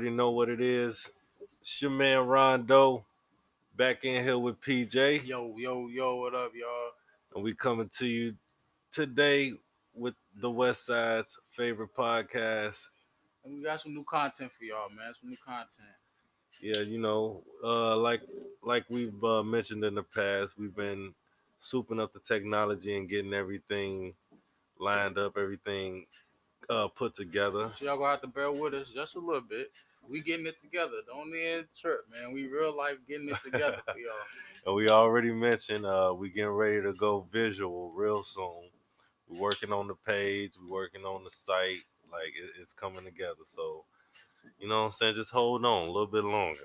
Already know what it is. It's your man Rondo back in here with PJ. Yo, yo, yo, what up, y'all? And we coming to you today with the West Side's favorite podcast. And we got some new content for y'all, man. Some new content. Yeah, you know, uh, like like we've uh, mentioned in the past, we've been souping up the technology and getting everything lined up, everything uh, put together. So y'all gonna have to bear with us just a little bit. We getting it together. Don't even trip, man. We real life getting it together for y'all. And we already mentioned uh, we getting ready to go visual real soon. We're working on the page. We're working on the site. Like it, it's coming together. So you know what I'm saying? Just hold on a little bit longer.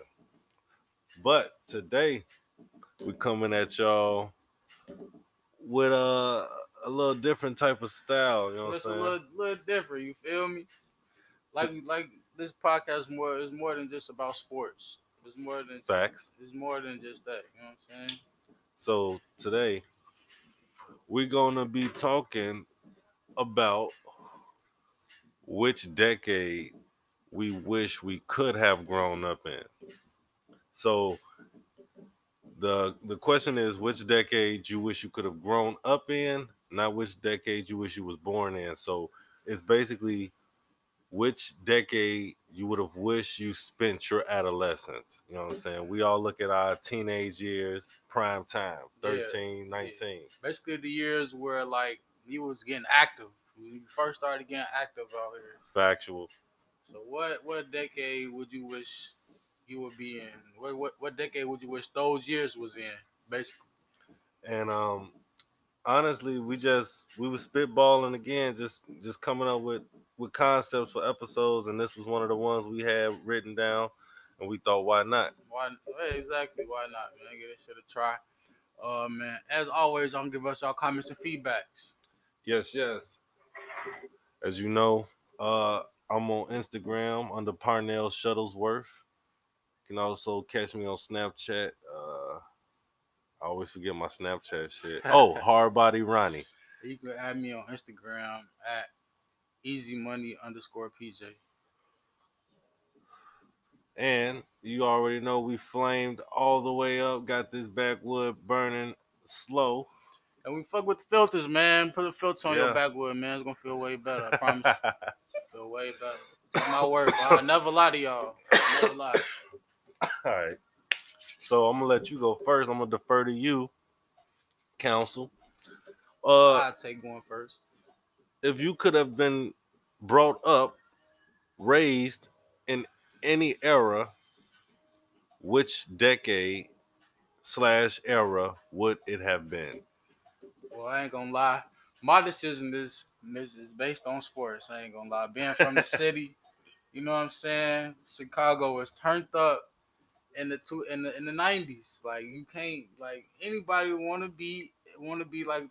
But today we coming at y'all with a a little different type of style. You know what I'm it's a little, little different. You feel me? Like, like this podcast is more is more than just about sports. It's more than Facts. It's more than just that. You know what I'm saying? So today we're gonna be talking about which decade we wish we could have grown up in. So the the question is which decade you wish you could have grown up in, not which decade you wish you was born in. So it's basically which decade you would have wished you spent your adolescence. You know what I'm saying? We all look at our teenage years, prime time, Yeah. 13, 19. Basically, the years where like you was getting active. When you first started getting active out here. Factual. So what what decade would you wish you would be in? What what, what decade would you wish those years was in? Basically. And um honestly, we just we were spitballing again, just just coming up with with concepts for episodes, and this was one of the ones we had written down, and we thought, why not? Why exactly? Why not, man? Get this shit a try. Uh man, as always, I'm give us y'all comments and feedbacks. Yes, yes. As you know, uh I'm on Instagram under Parnell Shuttlesworth. You can also catch me on Snapchat. Uh I always forget my Snapchat shit. Oh, Hard Body Ronnie. You can add me on Instagram at easy money underscore PJ. And you already know we flamed all the way up, got this backwood burning slow. And we fuck with the filters, man. Put a filter on Yeah. your backwood, man. It's gonna feel way better. I promise. feel way better. It's my word. I never lie to y'all. I never lie. All right. So I'm gonna let you go first. I'm gonna defer to you, counsel. Uh I'll take going first. if you could have been brought up, raised in any era, which decade slash era would it have been? Well, I ain't gonna lie. My decision is is is based on sports. I ain't gonna lie. Being from the city, you know what I'm saying? Chicago was turned up in the two in the in the nineties. Like you can't like anybody wanna be wanna be like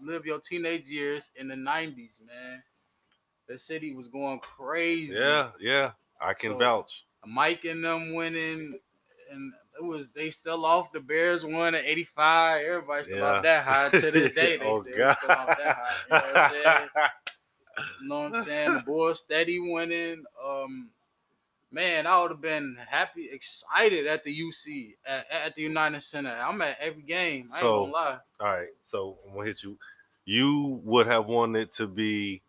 live your teenage years in the nineties, man. The city was going crazy. Yeah, yeah, I can So- vouch. Mike and them winning, and it was they still off. The Bears won at 85. Everybody still Yeah. off that high to this day. They Oh, still, God. still off that high. You know what I'm saying? You know what I'm saying? The Bulls steady winning. Um, man, I would have been happy, excited at the UC at, at the United Center. I'm at every game. I ain't So- gonna lie. All right, so I'm gonna hit you. You would have wanted to be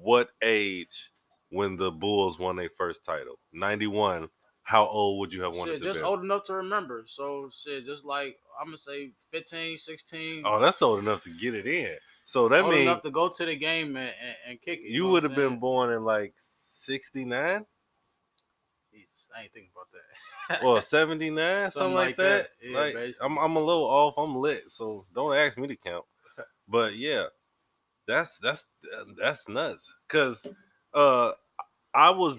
what age when the Bulls won their first title? 91. How old would you have wanted Shit, to just be? Just old enough to remember. So shit, just like I'm gonna say 15, 16. Oh, that's old enough to get it in. So that old means enough to go to the game and, and, and kick it. you know would have been born in like 69 Jesus, I ain't thinking about that. well, 79, something, like that. Yeah, like basically. I'm, I'm a little off. I'm lit, so don't ask me to count. But yeah, that's that's that's nuts. Cause uh, I was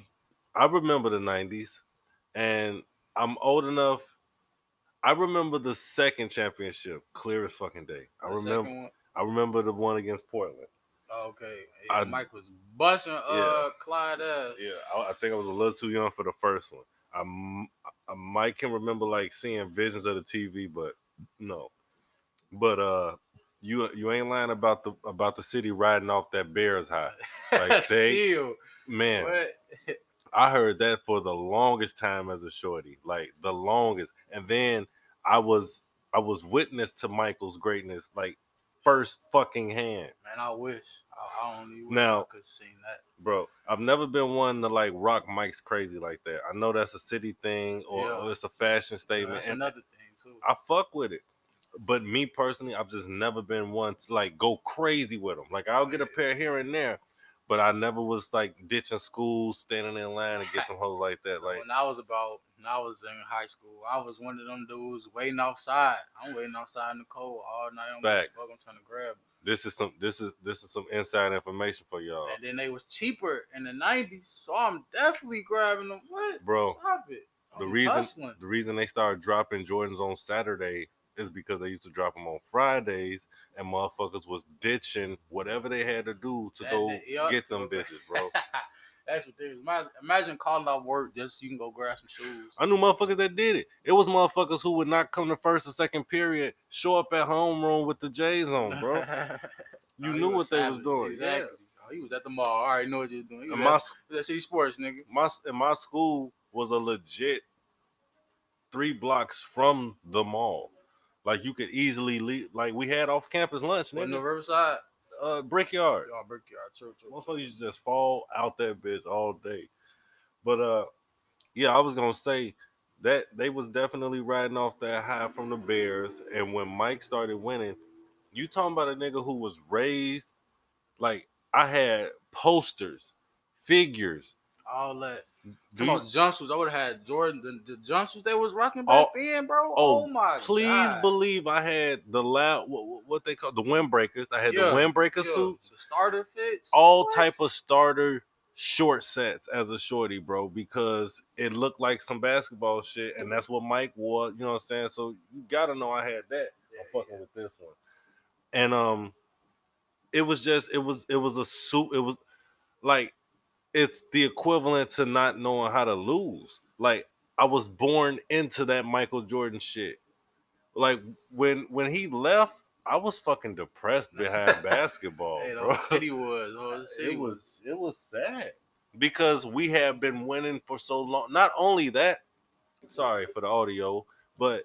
I remember the 90s, and I'm old enough. I remember the second championship clear as fucking day. I The remember I remember the one against Portland. Okay. Yeah, I- Mike was busting uh Yeah. Clyde ass. Yeah, I, I think I was a little too young for the first one. I, I might can remember like seeing visions of the TV, but no. But uh, you you ain't lying about the about the city riding off that Bears high, Like, they- Still, man. I I heard that for the longest time as a shorty, like the longest. And then I was I was witness to Michael's greatness, like first fucking hand, Man, I wish. I, I don't even Now- I could seen that. bro. I've never been one to like rock mics crazy like that. I know that's a city thing or, Yeah. or it's a fashion statement, That's and another thing too. I fuck with it. But me personally, I've just never been one to like go crazy with them. Like I'll get a pair here and there, but I never was like ditching school, standing in line to get them hoes like that. So Like when I was about, when I was in high school, I was one of them dudes waiting outside. I'm waiting outside in the cold all night. I'm Facts. Fuck, I'm trying to grab. This is some this is this is some inside information for y'all, And then they was cheaper in the '90s, so I'm definitely grabbing them. What? bro. Stop it. The I'm reason hustling. the reason they started dropping Jordans on Saturdays is because they used to drop them on Fridays, and motherfuckers was ditching whatever they had to do to That- go that- get them bitches, bro. That's ridiculous. Imagine, imagine calling out work just so you can go grab some shoes. I knew motherfuckers that did it. It was motherfuckers who would not come to first or second period, show up at homeroom with the J's on, bro. You he knew what they was doing. Exactly. Oh, he was at the mall. I already know what you was doing. He Yeah. was And my at, at City Sports, nigga. my and my school was a legit three blocks from the mall. Like you could easily leave. Like we had off campus lunch, Nigga. In the. Riverside. Uh, brickyard. Y'all Brickyard. True, true. Motherfuckers just fall out that bitch all day. But uh, yeah, I was gonna say that they was definitely riding off that high from the Bears, and when Mike started winning, you talking about a nigga who was raised like I had posters, figures. All that. Come you- on, jumpsuits. I would have had Jordan. The, the jumpsuits they was rocking back Oh, then, bro. oh, Oh, my Please God. believe I had the loud what, what they call the windbreakers. I had Yeah, the windbreaker Yo, suits, starter fits. all What? type of starter short sets as a shorty, bro, because it looked like some basketball shit, and that's what Mike wore. You know what I'm saying? So you gotta know I had that. Yeah, I'm fucking with this one, and um, it was just it was it was a suit. It was like it's the equivalent to not knowing how to lose. Like I was born into that Michael Jordan shit. Like when when he left, I was fucking depressed behind basketball, Hey, bro. city was. city It was it was sad because we have been winning for so long. Not only that, sorry for the audio, but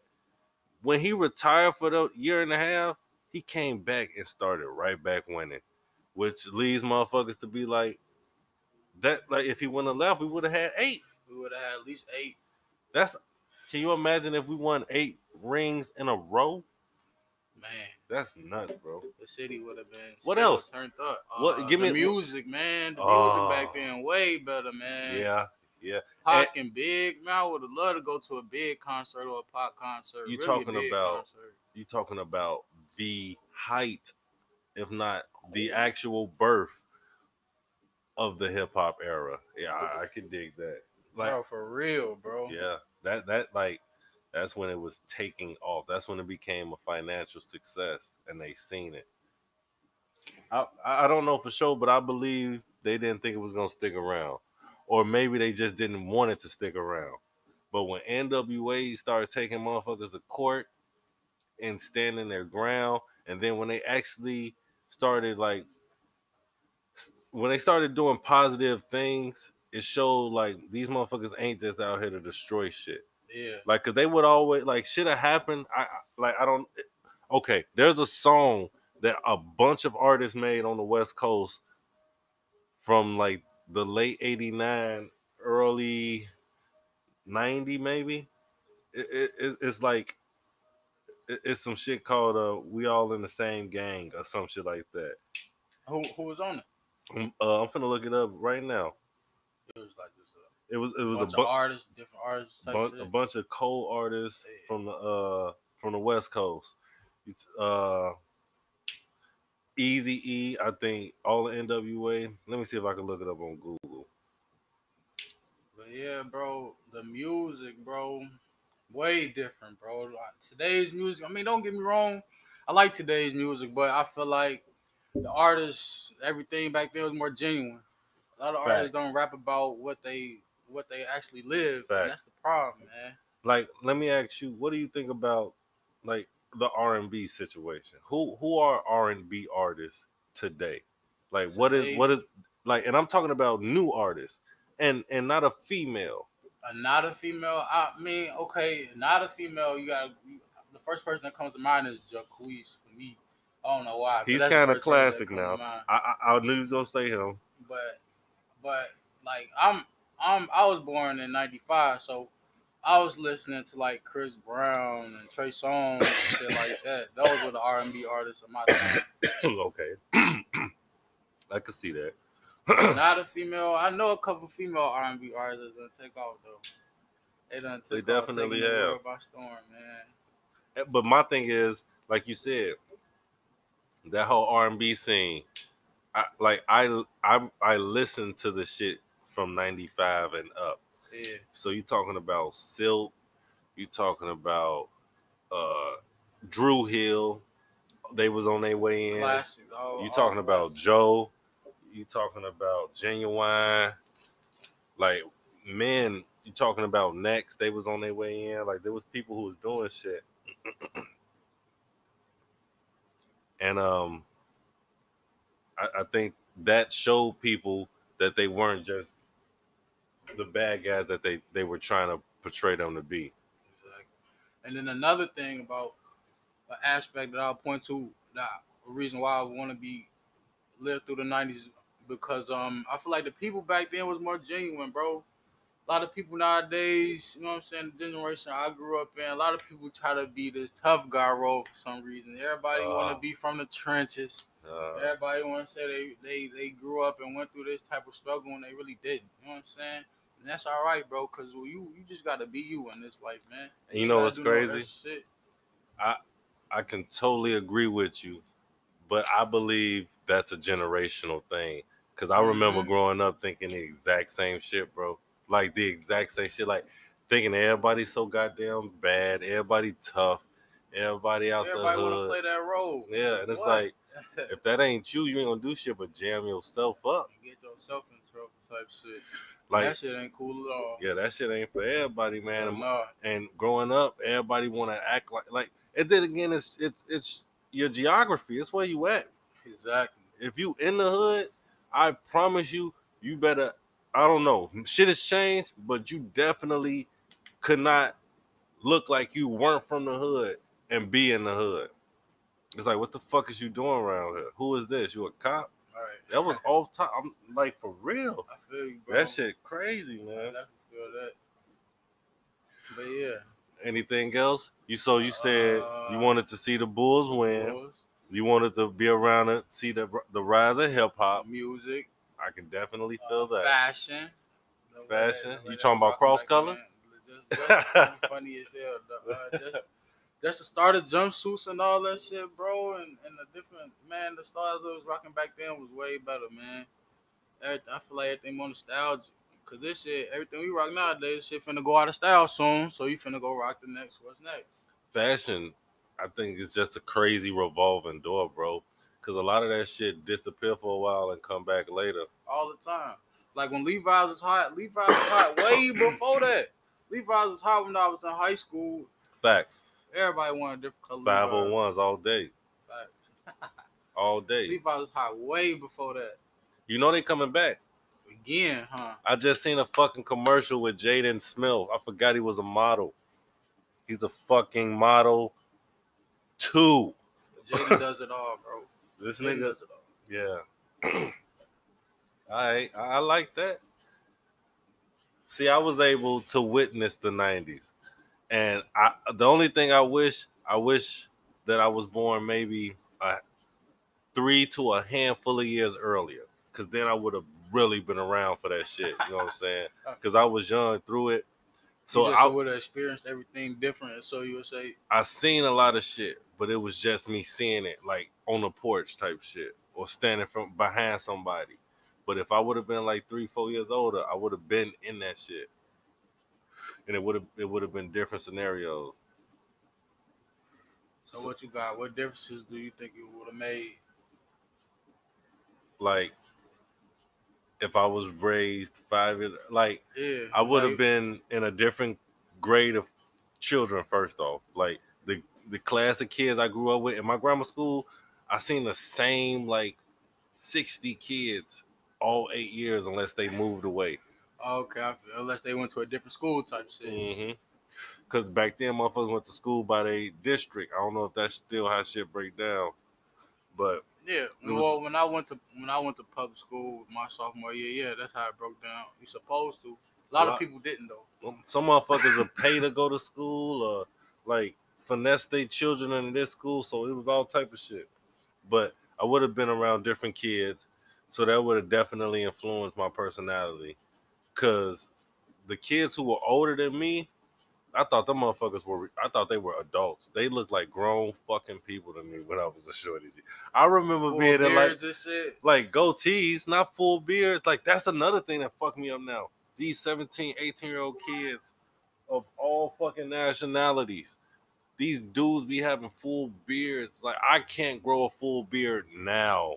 when he retired for the year and a half, he came back and started right back winning, which leads motherfuckers to be like that. Like if he wouldn't have left, we would have had eight. We would have had at least eight. That's can you imagine if we won eight rings in a row? Man, That's nuts, bro. the city would have been. What else? Turned up. What- Uh, give me- music, man. The Oh. music back then way better, man. Yeah, yeah. Pac and Big, man. I would have loved to go to a big concert or a pop concert. You really talking about- concert. you talking about the height, if not the actual birth of the hip hop era. Yeah, I, I can dig that. Like, bro, for real, bro. yeah, that that like that's when it was taking off. That's when it became a financial success, and they seen it. I I don't know for sure, but I believe they didn't think it was gonna stick around, or maybe they just didn't want it to stick around. But when NWA started taking motherfuckers to court and standing their ground, and then when they actually started like when they started doing positive things, it showed like these motherfuckers ain't just out here to destroy shit. Yeah. Like, cause they would always like shit have happened. I like I don't. Okay, there's a song that a bunch of artists made on the West Coast from like the late '89, early '90, maybe. It, it, it- it's like it- it's some shit called uh "We All in the Same Gang" or some shit like that. Who who was on it? Um, Uh, I'm finna look it up right now. It was like this. Uh, It was it was bunch a bu- of artists, different artists. Bun- a bunch of cold artists Yeah. from the uh from the West Coast. It's, uh Easy E, I think all the NWA. Let me see if I can look it up on Google. But yeah, bro, the music, bro, way different, bro. Like, today's music. I mean, don't get me wrong. I like today's music, but I feel like the artists, everything back then was more genuine. A lot of artists don't rap about what they what they actually live. Fact. And that's the problem, man. Like, let me ask you, what do you think about like the R and B situation? Who who are R and B artists today? Like, what is Today? what is like? And I'm talking about new artists, and and not a female. Uh, not a female. I mean, okay, not a female. You got the first person that comes to mind is Jacquees for me. I don't know why. He's kind of first person that classic now. I, I I knew he was gonna say him. But but like I'm I'm I was born in '95, so I was listening to like Chris Brown and Trey Songz and shit like that. Those were the R&B artists of my time. okay, I could see that. Not a female. I know a couple female R&B artists that take off though. They done They off, definitely the have. by storm, man. Eh, but my thing is, like you said, that whole R and B scene. I like I I I listened to the shit from '95 and up. Yeah, So you talking about Silk? You talking about uh Dru Hill? They was on their way in. classic. You talking about classic. Joe? You talking about Ginuwine? Like men, you talking about Next? They was on their way in. Like there was people who was doing shit. and um, I, I think that showed people that they weren't just the bad guys that they they were trying to portray them to be. Exactly. And then another thing about an aspect that I'll point to that a reason why I want to be lived through the nineties because um I feel like the people back then was more genuine, bro. A lot of people nowadays, you know what I'm saying, the generation I grew up in, a lot of people try to be this tough guy role for some reason. Everybody want Uh. to be from the trenches. Uh, Everybody want to say they, they they grew up and went through this type of struggle and they really didn't. You know what I'm saying? And that's all right, bro, because you you just gotta be you in this life, man. And you know what's no crazy? shit. I can totally agree with you, but I believe that's a generational thing. Cause I remember Mhm. growing up thinking the exact same shit, bro. Like the exact same shit. Like thinking everybody's so goddamn bad, everybody tough, everybody out Everybody the want to hood. play that role. Yeah, and it's What? like if that ain't you, you ain't gonna do shit but jam yourself up. You get yourself in trouble type shit. Like that shit ain't cool at all. yeah, that shit ain't for everybody, man. And- Nah. and growing up, everybody want to act like like. And then again, it's it's it's your geography. It's where you at. Exactly. if you in the hood, I promise you, you better. I don't know. Shit has changed, but you definitely could not look like you weren't from the hood and be in the hood. It's like, what the fuck is you doing around here? Who is this? You a cop? All right. That was off top. I'm like, for real. I feel you, bro. That shit crazy, man. feel that. But yeah. Anything else? You so you said you Uh, wanted to see the Bulls win. Bulls, You wanted to be around and see the the rise of hip hop. music, I can definitely uh, feel that. fashion. The way that- Fashion? way You talking about cross back colors? Just, funny as hell. Uh, just, just the start of jumpsuits and all that shit, bro, and, and the different man, the styles that was rocking back then was way better, man. Everything, I feel like everything more nostalgic. Cause this shit, everything we rock nowadays, shit finna go out of style soon. So you finna go rock the next. What's next? fashion, I think is just a crazy revolving door, bro. Because a lot of that shit disappear for a while and come back later. all the time. Like when Levi's was hot, Levi's was hot way before that. Levi's was hot when I was in high school. Facts. Everybody wanted different colors. Five hundred ones all day, Facts. all day. Levi's was hot way before that. You know they coming back. Again, huh? I just seen a fucking commercial with Jaden Smith. I forgot he was a model. He's a fucking model too. Jaden does it all, bro. This nigga, yeah. all right, I I like that. See, I was able to witness the '90s, and I the only thing I wish I wish that I was born maybe a three to a handful of years earlier, because then I would have really been around for that shit. You know what I'm saying? Because I was young through it, so I would have experienced everything different. So you would say, I seen a lot of shit, but it was just me seeing it like on the porch type shit or standing from behind somebody. But if I would have been like three, four years older, I would have been in that shit. And it would have it would have been different scenarios. so what you got? What differences do you think you would have made? Like if I was raised five years like Yeah, I would have like, been in a different grade of children first off. Like the the class of kids I grew up with in my grammar school, I seen the same like 60 kids all eight years unless they moved away. Okay, unless they went to a different school type shit. Mm-hmm. Cause back then motherfuckers went to school by their district. I don't know if that's still how shit break down. But Yeah. Well, when I went to when I went to public school my sophomore year, yeah, that's how it broke down. You supposed to. A lot Well, of people didn't though. some motherfuckers will pay to go to school or like finesse their children into this school. So it was all type of shit. But I would have been around different kids. So that would have definitely influenced my personality. Cause the kids who were older than me, I thought them motherfuckers were I thought they were adults. They looked like grown fucking people to me when I was a shorty. I remember Full being in like like goatees, not full beards. Like that's another thing that fucked me up now. These 17, 18 year old kids of all fucking nationalities. These dudes be having full beards. Like I can't grow a full beard now.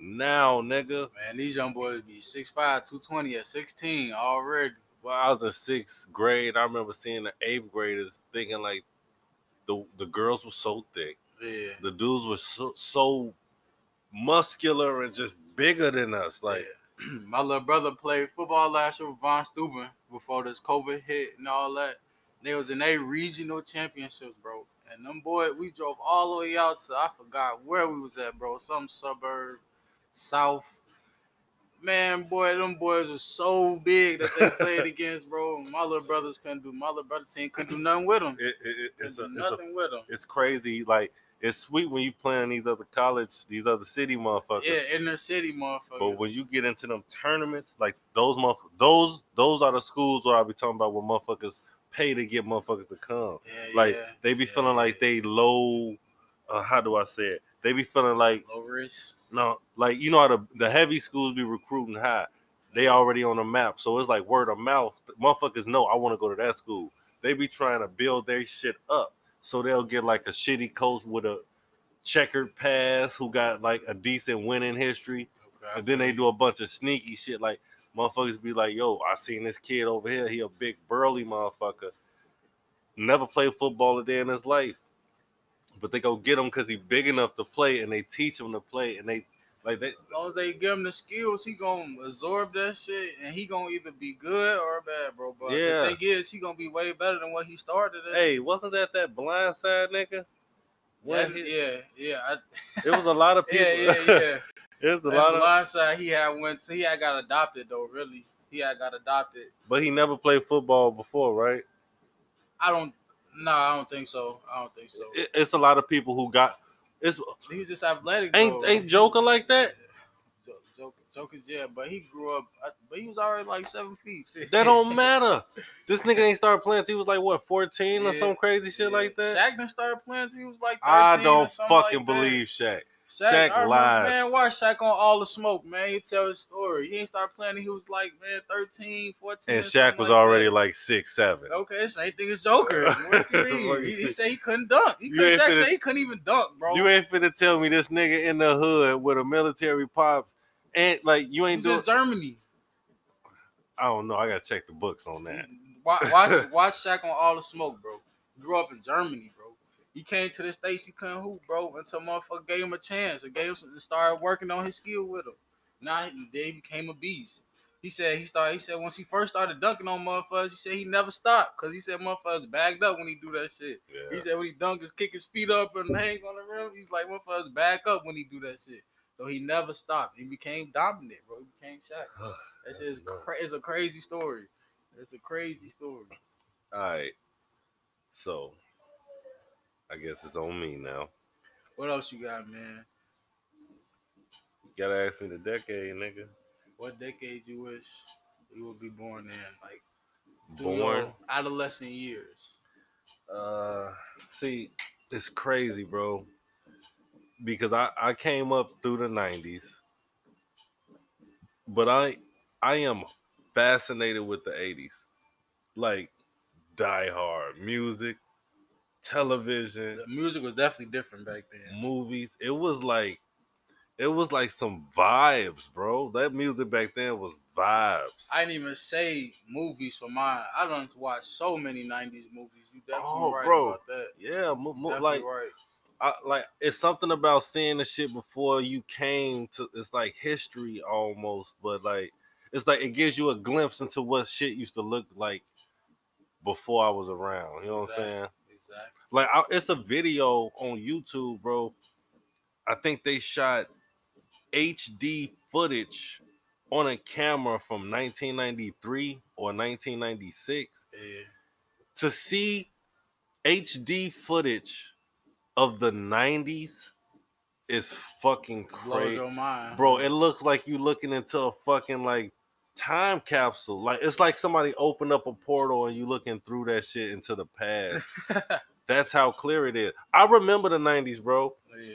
Now, nigga. Man, these young boys be 6'5", 220 at 16 already. When I was in sixth grade, I remember seeing the eighth graders thinking like the the girls were so thick. Yeah. The dudes were so, so muscular and just bigger than us. Like Yeah. my little brother played football last year with Von Steuben before this COVID hit and all that. They was in a regional championships, bro. And them boys, we drove all the way out to I forgot where we was at, bro. Some suburb, south. Man, boy, them boys were so big that they played against, bro. My little brothers couldn't do. My little brother team couldn't do nothing with them. it, it, it- it's, a, it's a nothing with them. it's crazy. Like it's sweet when you playing these other college, these other city motherfuckers. Yeah, inner city motherfuckers. But when you get into them tournaments, like those motherf- those those are the schools where I be talking about where motherfuckers pay to get motherfuckers to come. yeah, Like yeah, they be yeah, feeling like they low. Uh, how do I say it? They be feeling like risk. no, like you know how the, the heavy schools be recruiting high. They already on the map, so it's like word of mouth. Motherfuckers know I want to go to that school. They be trying to build their shit up, so they'll get like a shitty coach with a checkered past who got like a decent winning history, Okay, and then they do a bunch of sneaky shit. Like motherfuckers be like, "Yo, I seen this kid over here. He a big burly motherfucker. Never played football a day in his life, but they go get him because he big enough to play, and they teach him to play, and they like they." As long as they give him the skills, he gonna absorb that shit, and he gonna either be good or bad, bro. But Yeah. the thing is, he gonna be way better than what he started. At. Hey, wasn't that that blind side nigga? yeah, When he- yeah, yeah, I, it was a lot of people. yeah, yeah, yeah. it was a That lot of, blind side. he had went. To, he had got adopted though. Really, he had got adopted. but he never played football before, right? I don't. No, I don't think so. I don't think so. It, it's a lot of people who got. It's he was just athletic. ain't though. ain't joking like that. Joke, joke, joke yeah, but he grew up. But he was already like seven feet. Shit. That don't matter. This nigga ain't start playing. He was like what, fourteen or some crazy shit Yeah. like that. Shaq done started playing. He was like. I don't fucking like that. believe Shaq. Shaq, Shaq I lies. Man, watch Shaq on All the Smoke, man. He tell his story. He ain't start playing. He was like, man, 13, 14. And Shaq was like already that. like six, seven. Okay, same thing as Joker. What you mean? He, he said he couldn't dunk. He couldn't, Shaq finna- he couldn't even dunk, bro. You ain't finna tell me this nigga in the hood with a military pops and like you ain't doing. Germany. I don't know. I gotta check the books on that. Watch, watch, watch Shaq on All the Smoke, bro. Grew up in Germany, bro. He came to the states. He couldn't hoop, bro, until motherfucker gave him a chance. and gave him some, started working on his skill with him. Now he, then he became a beast. He said he started. He said once he first started dunking on motherfuckers, he said he never stopped because he said motherfuckers bagged up when he do that shit. He said when he dunk, just kick his feet up and hang on the rim. He's like motherfuckers back up when he do that shit. So he never stopped. He became dominant, bro. He became Shaq. That shit is That's cra- it's a crazy story. It's a crazy story. All right. So, I guess it's on me now. What else you got, man? You gotta ask me the decade, nigga. What decade you wish you would be born in? Like Born. adolescent years. Uh, see, it's crazy, bro. Because I I came up through the '90s, but I I am fascinated with the '80s, like Die Hard music, television, The music was definitely different back then. movies. It was like it was like some vibes, bro. That music back then was vibes. I didn't even say movies for mine. I done watched so many '90s movies. You definitely Oh, right bro. about that. yeah, mo- mo- like right. I, like it's something about seeing the shit before you came to. It's like history almost, but like it's like it gives you a glimpse into what shit used to look like before I was around. You know what Exactly. I'm saying? Like I, it's a video on YouTube, bro. I think they shot HD footage on a camera from 1993 or 1996 Yeah. to see HD footage of the 90s is fucking crazy. Bro, it looks like you're looking into a fucking like time capsule. Like it's like somebody opened up a portal and you looking through that shit into the past. That's how clear it is. I remember the 90s, bro. yeah.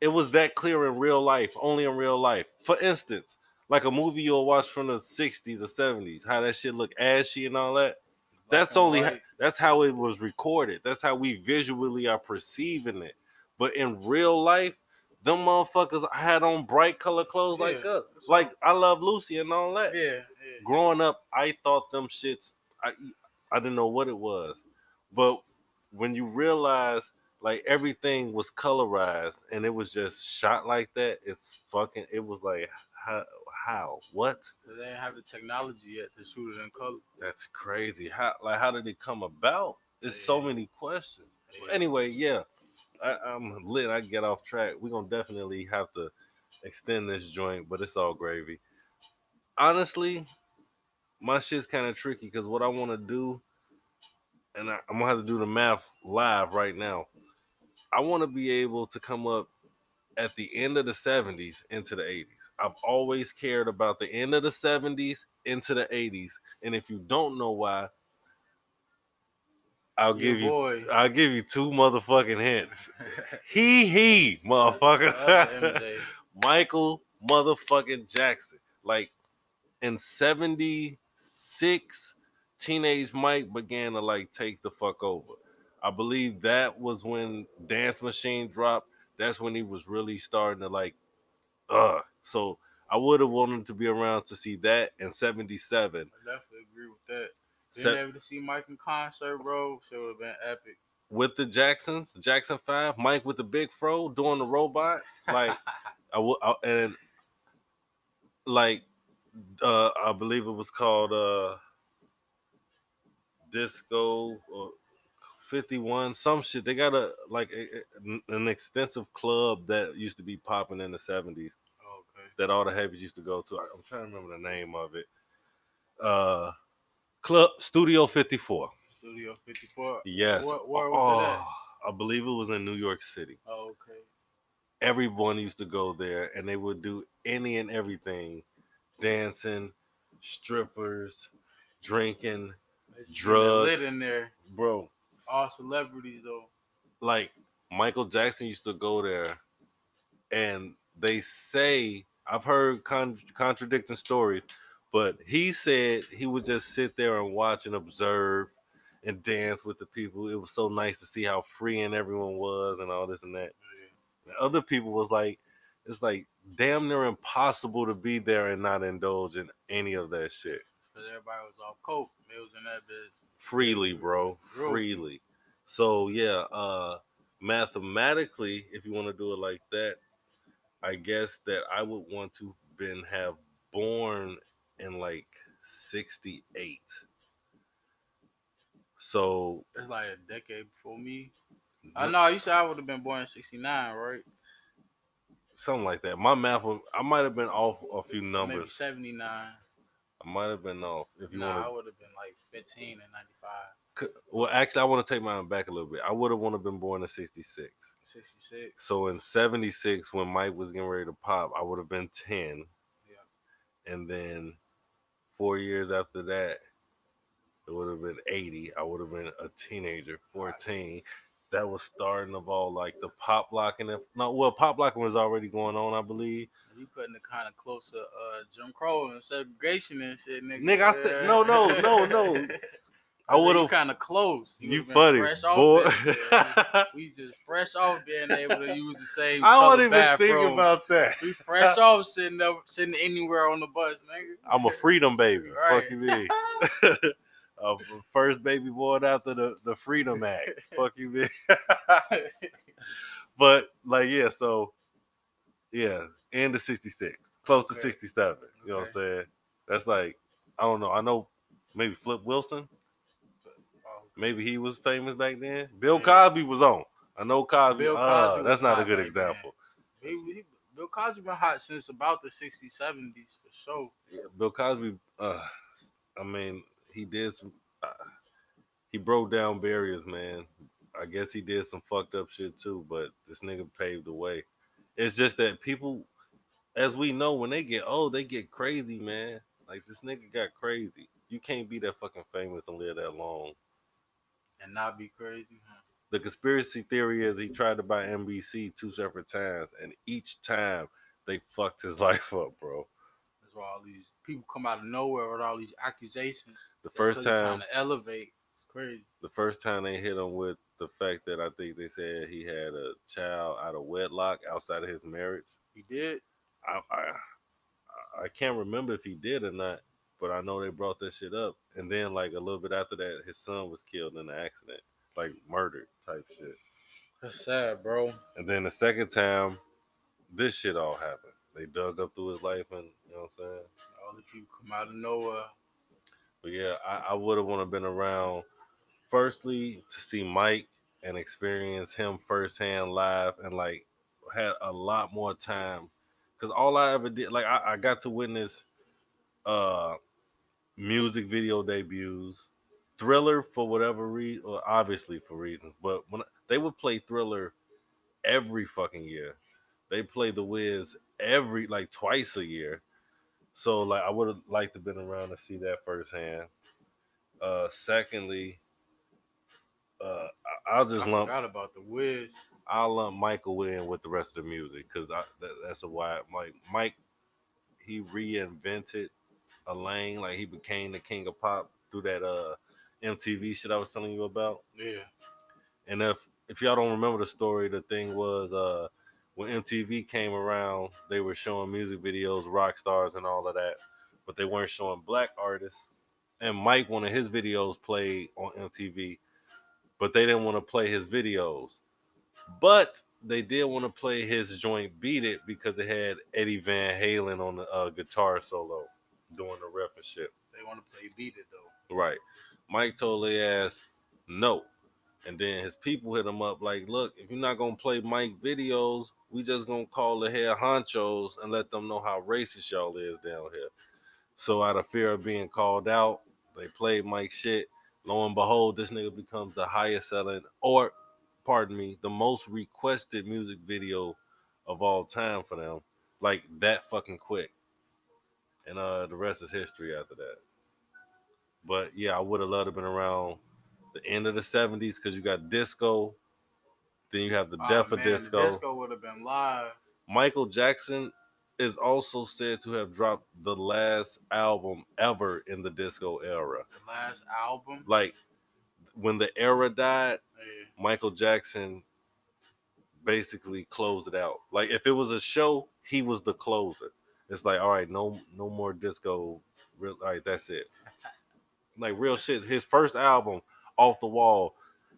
It was that clear in real life, only in real life. For instance, like a movie you'll watch from the 60s or 70s, how that shit look ashy and all that. That's only that's how it was recorded. That's how we visually are perceiving it. But in real life, them motherfuckers had on bright color clothes like us. Uh, like I love Lucy and all that. Yeah. Yeah. Growing up, I thought them shits. I I didn't know what it was, but when you realize like everything was colorized and it was just shot like that, it's fucking. It was like how how what? They didn't have the technology yet to shoot it in color. That's crazy. How like how did it come about? There's so many questions. Yeah. anyway, yeah, I, I'm lit. I get off track. We're gonna definitely have to extend this joint, but it's all gravy. Honestly, my shit's kind of tricky because what I want to do, and I, I'm gonna have to do the math live right now. I want to be able to come up at the end of the 70s into the 80s. I've always cared about the end of the 70s into the 80s, and if you don't know why, I'll Your give you. I'll give you two motherfucking hints. He he motherfucker. Michael motherfucking Jackson. Like in 76, teenage Mike began to like take the fuck over. I believe that was when Dance Machine dropped. That's when he was really starting to like uh so I would have wanted to be around to see that in 77. I definitely agree with that. Being Se- able to see Mike in concert, bro, should have been epic. with the Jacksons, Jackson 5, Mike with the big fro doing the robot. Like I would, and like, uh, I believe it was called uh, Disco or Fifty One, some shit. They got a like a, a- an extensive club that used to be popping in the seventies okay. that all the heavies used to go to. I'm trying to remember the name of it. Uh, Club Studio Fifty Four. Studio 54. Yes. Where, where was it at? Oh, I believe it was in New York City. Oh, okay. everyone used to go there and they would do any and everything dancing strippers drinking It's Drugs. lit in there. bro All celebrities though. like michael jackson used to go there and they say i've heard con- contradicting stories but he said he would just sit there and watch and observe and dance with the people it was so nice to see how freeing everyone was and all this and that The other people was like, it's like damn near impossible to be there and not indulge in any of that shit Because everybody was off coke. They was in that biz. freely, bro, True. freely. So yeah, uh, mathematically, if you want to do it like that, I guess that I would want to been have born in like '68. So It's like a decade before me. I know you said I would have been born in '69, right? Something like that. My math, was, I might have been off a few numbers. Maybe numbers. '79. I might have been off. If you Nah, want I would have been like 15 and 95, Well, actually, I want to take mine back a little bit. I would have want to been born in '66. 66. So in '76, when Mike was getting ready to pop, I would have been 10. Yeah. And then four years after that, it would have been 80. I would have been a teenager, 14. That was starting of all like the pop locking. And, no, well, pop locking was already going on, I believe. You putting it kind of closer, uh, Jim Crow and segregation and shit, nigga. Nigga, I said- no, no, no, no. I would have. kind of close. You been funny, fresh off boy. we just fresh off being able to use the same. I don't even think about that. We fresh off sitting up, sitting anywhere on the bus, nigga. I'm a freedom baby. Right. Fuck you, uh, first baby born after the, the Freedom Act. Fuck you, me. but like, yeah. So, yeah, and the '66. close to 67. You know what I'm saying? That's like, I don't know. I know maybe Flip Wilson. Oh, Maybe he was famous back then. Bill Yeah. Cosby was on. I know Cosby. Bill uh, that's not a good example. he, he, Bill Cosby been hot since about the 60s, 70s for sure. Bill Cosby, uh, I mean, he did some. Uh, he broke down barriers, man. I guess he did some fucked up shit too, but this nigga paved the way. It's just that people, as we know, when they get old, they get crazy, man. Like this nigga got crazy. You can't be that fucking famous and live that long. And not be crazy. Huh? The conspiracy theory is he tried to buy NBC two separate times, and each time they fucked his life up, bro. That's why all these people come out of nowhere with all these accusations. The first time trying to elevate. It's crazy. the first time they hit him with the fact that I think they said he had a child out of wedlock outside of his marriage. He did. I I, I can't remember if he did or not, but I know they brought that shit up. And then like a little bit after that, his son was killed in an accident, like murdered type shit. That's sad, bro. And then the second time, this shit all happened. They dug up through his life, and you know what I'm saying. All people come out of nowhere. But yeah, I, I would have want to been around. Firstly, to see Mike and experience him firsthand live, and like had a lot more time. Cause all I ever did, like I, I got to witness uh music video debuts, Thriller for whatever reason, or obviously for reasons. But when they would play Thriller every fucking year, they play The Wiz every like twice a year. So like I would have liked to been around to see that firsthand. Uh secondly, uh I- I'll just I lump forgot about the Wiz. I'll lump Michael in with the rest of the music because that, that's a why like Mike he reinvented a lane like he became the king of pop through that uh MTV shit I was telling you about. Yeah. And if if y'all don't remember the story, the thing was uh when MTV came around, they were showing music videos, rock stars, and all of that, but they weren't showing black artists. And Mike, one of his videos played on MTV, but they didn't want to play his videos. But they did want to play his joint "Beat It" because it had Eddie Van Halen on the uh, guitar solo doing the riff and shit. They want to play Beat It, though. Right. Mike told their ass no. And then his people hit him up like, look, if you're not gonna play Mike videos, we just gonna call the head honchos and let them know how racist y'all is down here. So out of fear of being called out, they played Mike shit. Lo and behold, this nigga becomes the highest selling or pardon me, the most requested music video of all time for them. Like that fucking quick. And uh the rest is history after that. But yeah, I would have loved to have been around the end of the '70s because you got disco, then you have the Oh, death of man, the disco. disco would have been live. Michael Jackson is also said to have dropped the last album ever in the disco era. The last album. Like when the era died, Yeah. Michael Jackson basically closed it out. Like if it was a show, he was the closer. It's like, all right, no, no more disco. Real, all right, that's it. Like real shit. His first album, Off the Wall.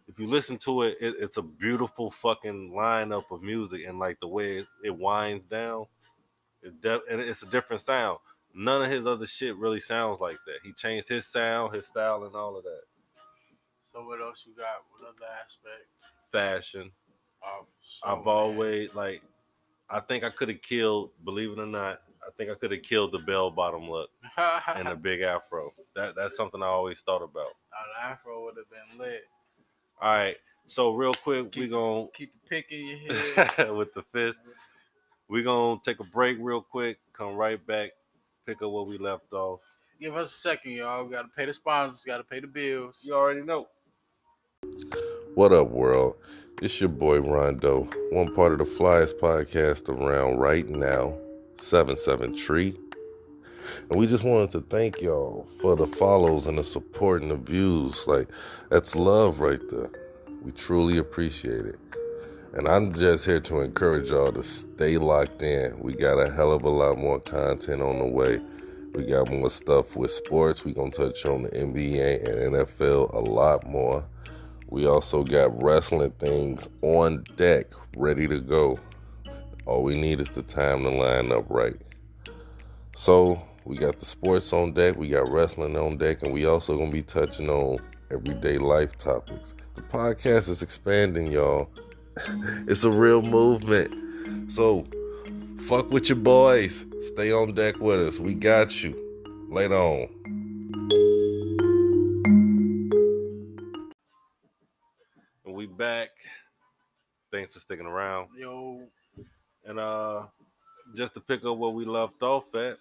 If you listen to it, it it's a beautiful fucking lineup of music, and like the way it, it winds down, it's de- and it's a different sound. None of his other shit really sounds like that. He changed his sound, his style, and all of that. So what else you got? What other aspect? Fashion. Oh, so, I've man. always like I think I could have killed, believe it or not, I think I could have killed the bell bottom look and the big afro. That that's something I always thought about. An afro would have been lit. All right. So real quick, we Keep- gonna Keep the pick in your head. with the fist. We're gonna take a break real quick, come right back, pick up where we left off. Give us a second, y'all. We gotta pay the sponsors. Gotta pay the bills. You already know. What up, world? It's your boy Rondo, one part of the Flyest podcast around right now, 77 Tree. And we just wanted to thank y'all for the follows and the support and the views. Like, that's love right there. We truly appreciate it. And I'm just here to encourage y'all to stay locked in. We got a hell of a lot more content on the way. We got more stuff with sports. we going to touch on the NBA and NFL a lot more. We also got wrestling things on deck, ready to go. All we need is the time to line up right. So we got the sports on deck, we got wrestling on deck, and we also gonna be touching on everyday life topics. The podcast is expanding, y'all. it's a real movement. So fuck with your boys. Stay on deck with us. We got you. Later on. And we back. Thanks for sticking around. Yo, And uh just to pick up where we left off at,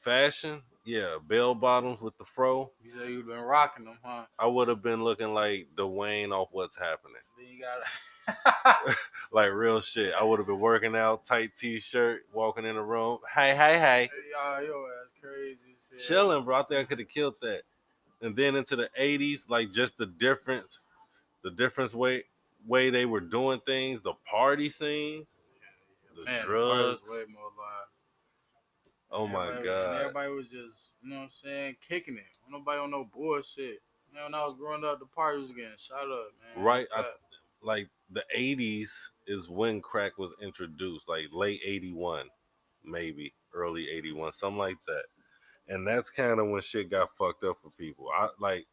fashion, yeah, bell bottoms with the fro. you say you've been rocking them, huh? I would have been looking like Dwayne off what's happening. Then you gotta. Like real shit. I would have been working out, tight t-shirt, walking in the room. Hey, hey, hey. Y'all, yo, that's crazy. hell. Chilling, bro. I think I could have killed that. And then into the 80s, like just the difference, the difference way way they were doing things, the party scenes, the Man, the drugs. was way more live. Oh my Everybody- god. Everybody was just, you know what I'm saying, kicking it. Nobody on no bullshit. Man, when I was growing up, the party was getting shot up, man. Right, I- like the 80s is when crack was introduced, like late 81, maybe early 81, something like that. And that's kind of when shit got fucked up for people. I like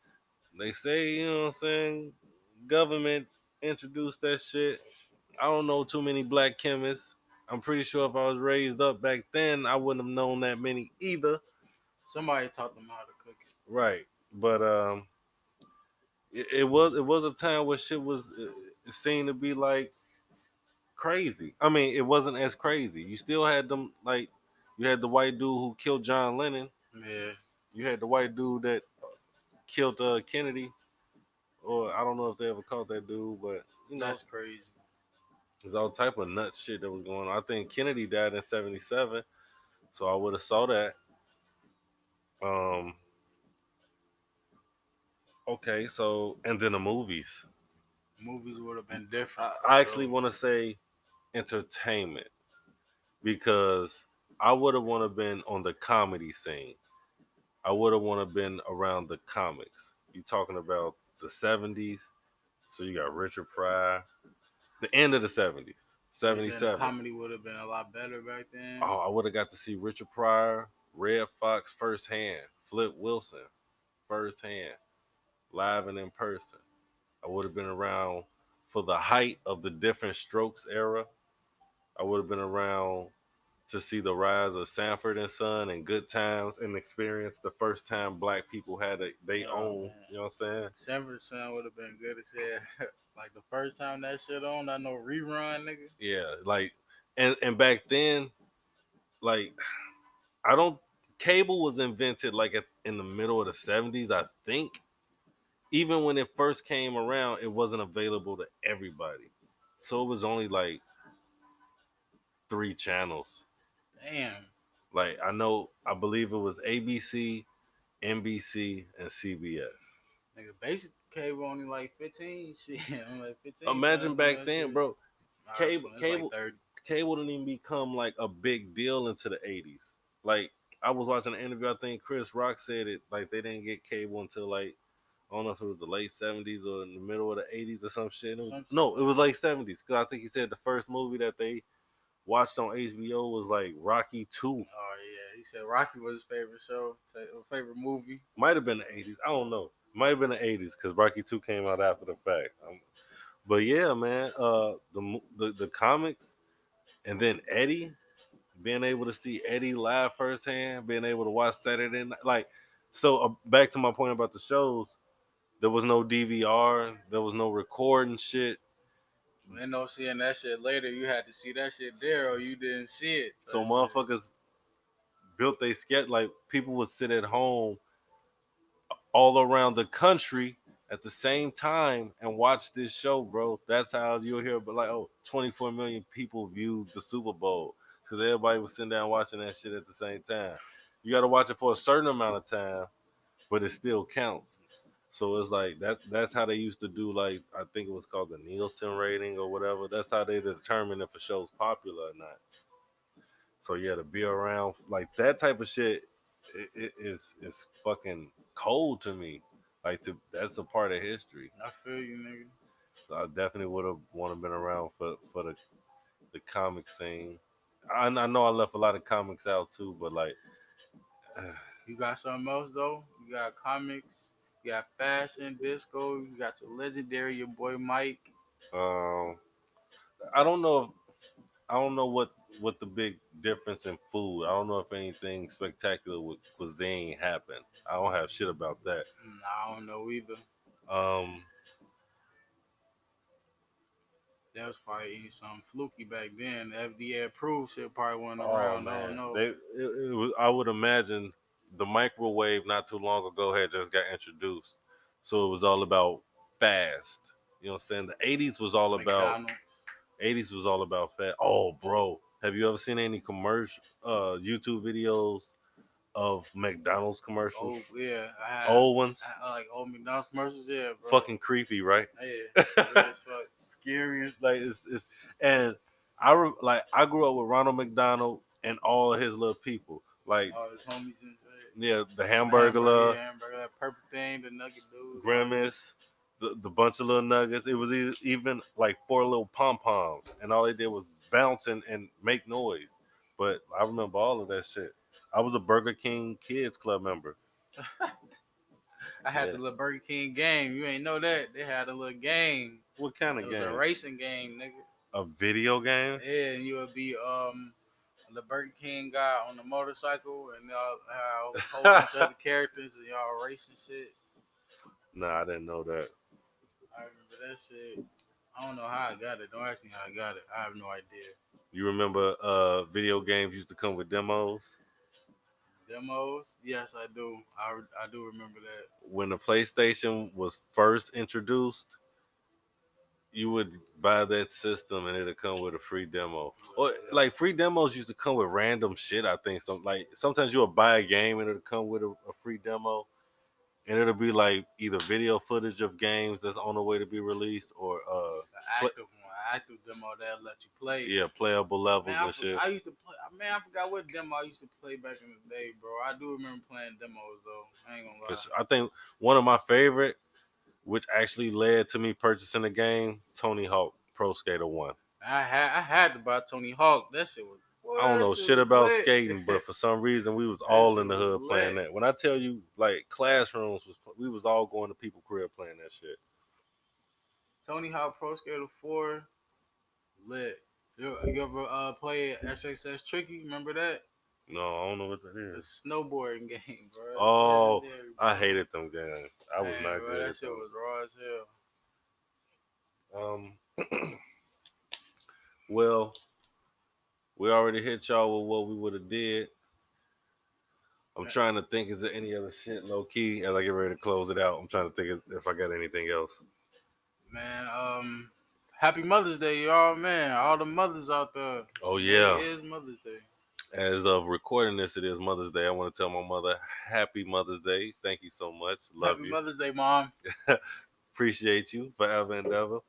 they say, you know what I'm saying, government introduced that shit. I don't know too many black chemists. I'm pretty sure if I was raised up back then, I wouldn't have known that many either. somebody taught them how to cook it. Right, but um, it, it was it was a time where shit was it, it seemed to be like crazy. I mean, it wasn't as crazy. You still had them like you had the white dude who killed John Lennon. Yeah. You had the white dude that killed uh, Kennedy, or I don't know if they ever caught that dude, but you know, That's crazy. there's all type of nuts shit that was going on. I think Kennedy died in '77, so I would have saw that. Um. Okay, so and then the movies. Movies would have been different. I, I actually want to say entertainment because I would have want to been on the comedy scene. I would have want to been around the comics. You talking about the '70s? So you got Richard Pryor, the end of the '70s, you saying the '77. Comedy would have been a lot better back then. Oh, I would have got to see Richard Pryor, Redd Foxx firsthand, Flip Wilson firsthand, live and in person. I would have been around for the height of the Diff'rent Strokes era. I would have been around to see the rise of Sanford and Son and Good Times and experience the first time black people had a they Oh, own, man. you know what I'm saying? Sanford and Son would have been good as hell. like the first time that shit on, I know rerun, nigga. Yeah, like and and back then, like I don't cable was invented like at, in the middle of the 70s, I think. Even when it first came around, it wasn't available to everybody. So it was only like three channels. Damn. Like I know I believe it was ABC, NBC, and CBS. Nigga, basic cable only like 15. Shit, I'm like 15. Imagine back then, shit. bro. Nah, cable- it's like cable- cable didn't even become like a big deal into the 80s. Like I was watching an interview, I think Chris Rock said it like they didn't get cable until like I don't know if it was the late 70s or in the middle of the 80s or some shit. It was- Some shit no, it was like late 70s because I think he said the first movie that they watched on HBO was like Rocky 2. Oh yeah, he said Rocky was his favorite show, favorite movie. Might have been the 80s. I don't know. Might have been the 80s because Rocky 2 came out after the fact. Um, but yeah, man, uh, the, the the comics, and then Eddie, being able to see Eddie live firsthand, being able to watch Saturday night, like, so uh, back to my point about the shows, there was no DVR, there was no recording shit. And no seeing that shit later, you had to see that shit there, or you didn't see it. So motherfuckers built they sketch like people would sit at home all around the country at the same time and watch this show, bro. That's how you'll hear but like oh 24 million people viewed the Super Bowl. Cause everybody was sitting down watching that shit at the same time. You gotta watch it for a certain amount of time, but it still counts. So it's like that that's how they used to do like I think it was called the Nielsen rating or whatever. That's how they determine if a show's popular or not. So yeah, to be around like that type of shit it, it is is fucking cold to me. Like to that's a part of history. I feel you, nigga. So I definitely would have want to been around for for the the comic scene. I, I know I left a lot of comics out too, but like, You got something else though? You got comics, you got fashion, disco, you got your legendary, your boy Mike. um, I don't know. If, I don't know what what the big difference in food. I don't know if anything spectacular with cuisine happened. I don't have shit about that. I don't know either. Um, That was probably eating something fluky back then. The FDA approved shit probably wasn't around. I don't know. Oh, They, it, it was, I would imagine the microwave not too long ago had just got introduced, so it was all about fast. You know what I'm saying? The '80s was all about McDonald's. '80s was all about fast. Oh, bro, have you ever seen any commercial uh YouTube videos of McDonald's Oh commercials? yeah, I had, Old ones, I, I like old McDonald's commercials. Yeah, bro. fucking creepy, right? yeah. fuck. Scary, as- like it's, it's and I re, like I grew up with Ronald McDonald and all of his little people. Like All his homies and. Yeah, the hamburger, love. yeah, hamburger, purple thing, the nugget dude. grimace, the, the bunch of little nuggets. It was even like four little pom poms, and all they did was bounce and, and make noise. But I remember all of that shit. I was a Burger King Kids Club member. I had Yeah. the little Burger King game. You ain't know that they had a little game. What kind It of was game? a racing game, nigga. A video game? Yeah, and you would be um the Burger King guy on the motorcycle, and y'all have a whole bunch of other characters, and y'all racing shit. Nah, I didn't know that. I remember that shit. I don't know how I got it. Don't ask me how I got it. I have no idea. You remember uh video games used to come with demos? Demos? Yes, I do. I, I do remember that. When the PlayStation was first introduced, you would buy that system and it'll come with a free demo. Or like free demos used to come with random shit. I think some like sometimes you would buy a game and it'll come with a, a free demo, and it'll be like either video footage of games that's on the way to be released or uh active one, active demo that let you play. yeah playable levels Man, I, and for- shit. I used to play. Man, I forgot what demo I used to play back in the day, bro. I do remember playing demos though. I ain't gonna lie. I think one of my favorite, which actually led to me purchasing the game, Tony Hawk Pro Skater One. I had I had to buy Tony Hawk. That shit was. boy, I don't know shit about lit. skating, but for some reason we was all in the hood playing that. When I tell you, like classrooms was, we was all going to people crib playing that shit. Tony Hawk Pro Skater Four, lit. You, you ever uh, play SSX Tricky? Remember that? No, I don't know what that is. The snowboarding game, bro. Oh, Legendary, I hated them games. I was Man, not bro, good. That at shit was raw as hell. Um, well, we already hit y'all with what we would have did. I'm trying to think, is there any other shit low key as I get ready to close it out? I'm trying to think if- I got anything else. Man, um, happy Mother's Day, y'all. Man, all the mothers out there. Oh yeah, is Mother's Day. As of recording this, it is Mother's Day. I want to tell my mother Happy Mother's Day. Thank you so much. Love happy you. Mother's Day, Mom. Appreciate you forever and ever.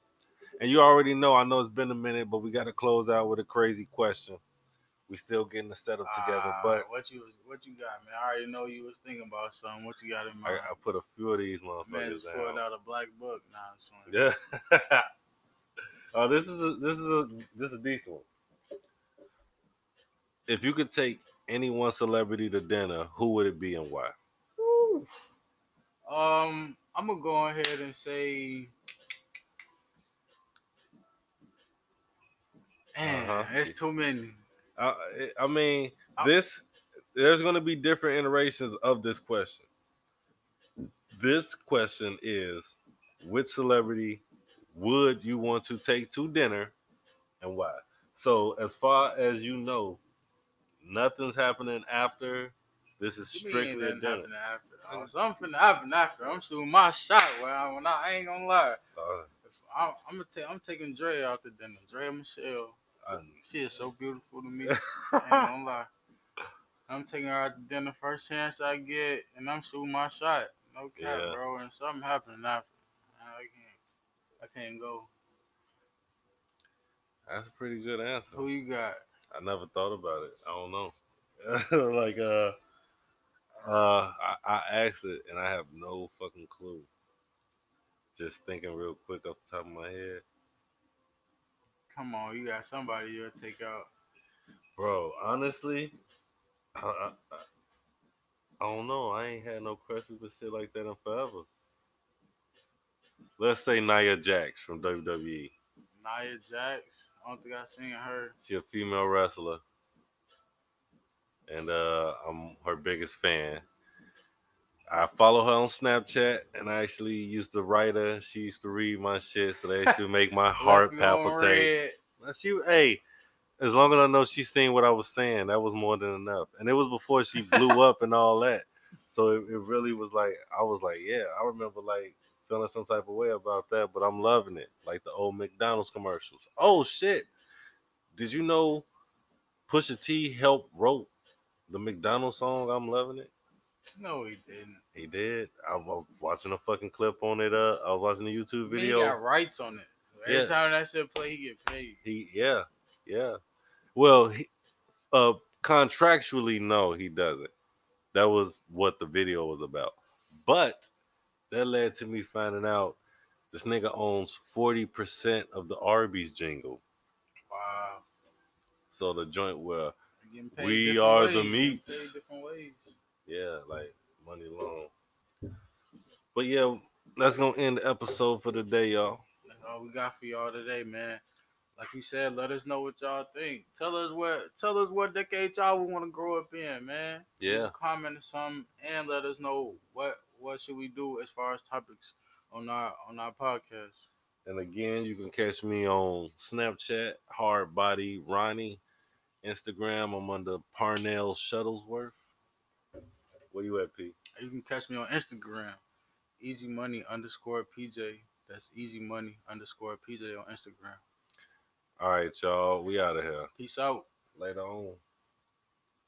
And you already know. I know it's been a minute, but we got to close out with a crazy question. We still getting the setup together, Ah, but what you what you got, man? I already know you was thinking about something. What you got in mind? I put a few of these man, motherfuckers just pulled out a black book. Nah. Yeah. oh, this is a this is a this is a decent one. If you could take any one celebrity to dinner, who would it be and why? Um, I'm gonna go ahead and say, man, Uh-huh. it's too many. I, I mean, I- this there's going to be different iterations of this question. This question is, which celebrity would you want to take to dinner, and why? So, as far as you know, nothing's happening after. This is What you mean strictly a dinner. after? Something happen after. I'm shooting my shot. When I, when I, I ain't gonna lie. Uh, If I'm, I'm gonna take. I'm taking Dre out to dinner. Draya Michele. I- She is so beautiful to me. I ain't gonna lie. I'm taking her out to dinner first chance I get, and I'm shooting my shot. No cap, Yeah. bro. And something happening after. I can't. I can't go. That's a pretty good answer. Who you got? I never thought about it. I don't know. like uh uh I, I asked it and I have no fucking clue. Just thinking real quick off the top of my head. Come on, you got somebody you'll take out. Bro, honestly, I, I, I- I don't know. I ain't had no crushes or shit like that in forever. Let's say Nia Jax from WWE. Nia Jax. I don't think I've seen her. She a female wrestler, and uh, I'm her biggest fan. I follow her on Snapchat, and I actually used to write her. She used to read my shit, so they used to make my heart Left me on palpitate. She, hey, as long as I know she's seen what I was saying, that was more than enough. And it was before she blew up and all that. So it, it really was like I was like, yeah, I remember like feeling some type of way about that, but I'm loving it. Like the old McDonald's commercials. Oh shit. Did you know Pusha T helped wrote the McDonald's song I'm loving it? No, he didn't. He did. I was watching a fucking clip on it. Uh, I was watching a YouTube video. He got rights on it. So every Yeah. time that shit play, he get paid. He yeah, yeah. Well, he, uh contractually no, he doesn't. That was what the video was about. But that led to me finding out this nigga owns 40% of the Arby's jingle. Wow. So the joint where He getting paid We are ways. the meats. paid different ways. yeah, like money long. But yeah, that's gonna end the episode for today, y'all. That's all we got for y'all today, man. Like we said, let us know what y'all think. Tell us what tell us what decade y'all would want to grow up in, man. Yeah. Comment or something and let us know what what should we do as far as topics on our on our podcast. And again, you can catch me on Snapchat, Hard Body Ronnie. Instagram, I'm under Parnell Shuttlesworth. Where you at, P? You can catch me on Instagram, easy money underscore PJ. That's easy money underscore PJ on Instagram. All right, y'all. We out of here. Peace out. Later on.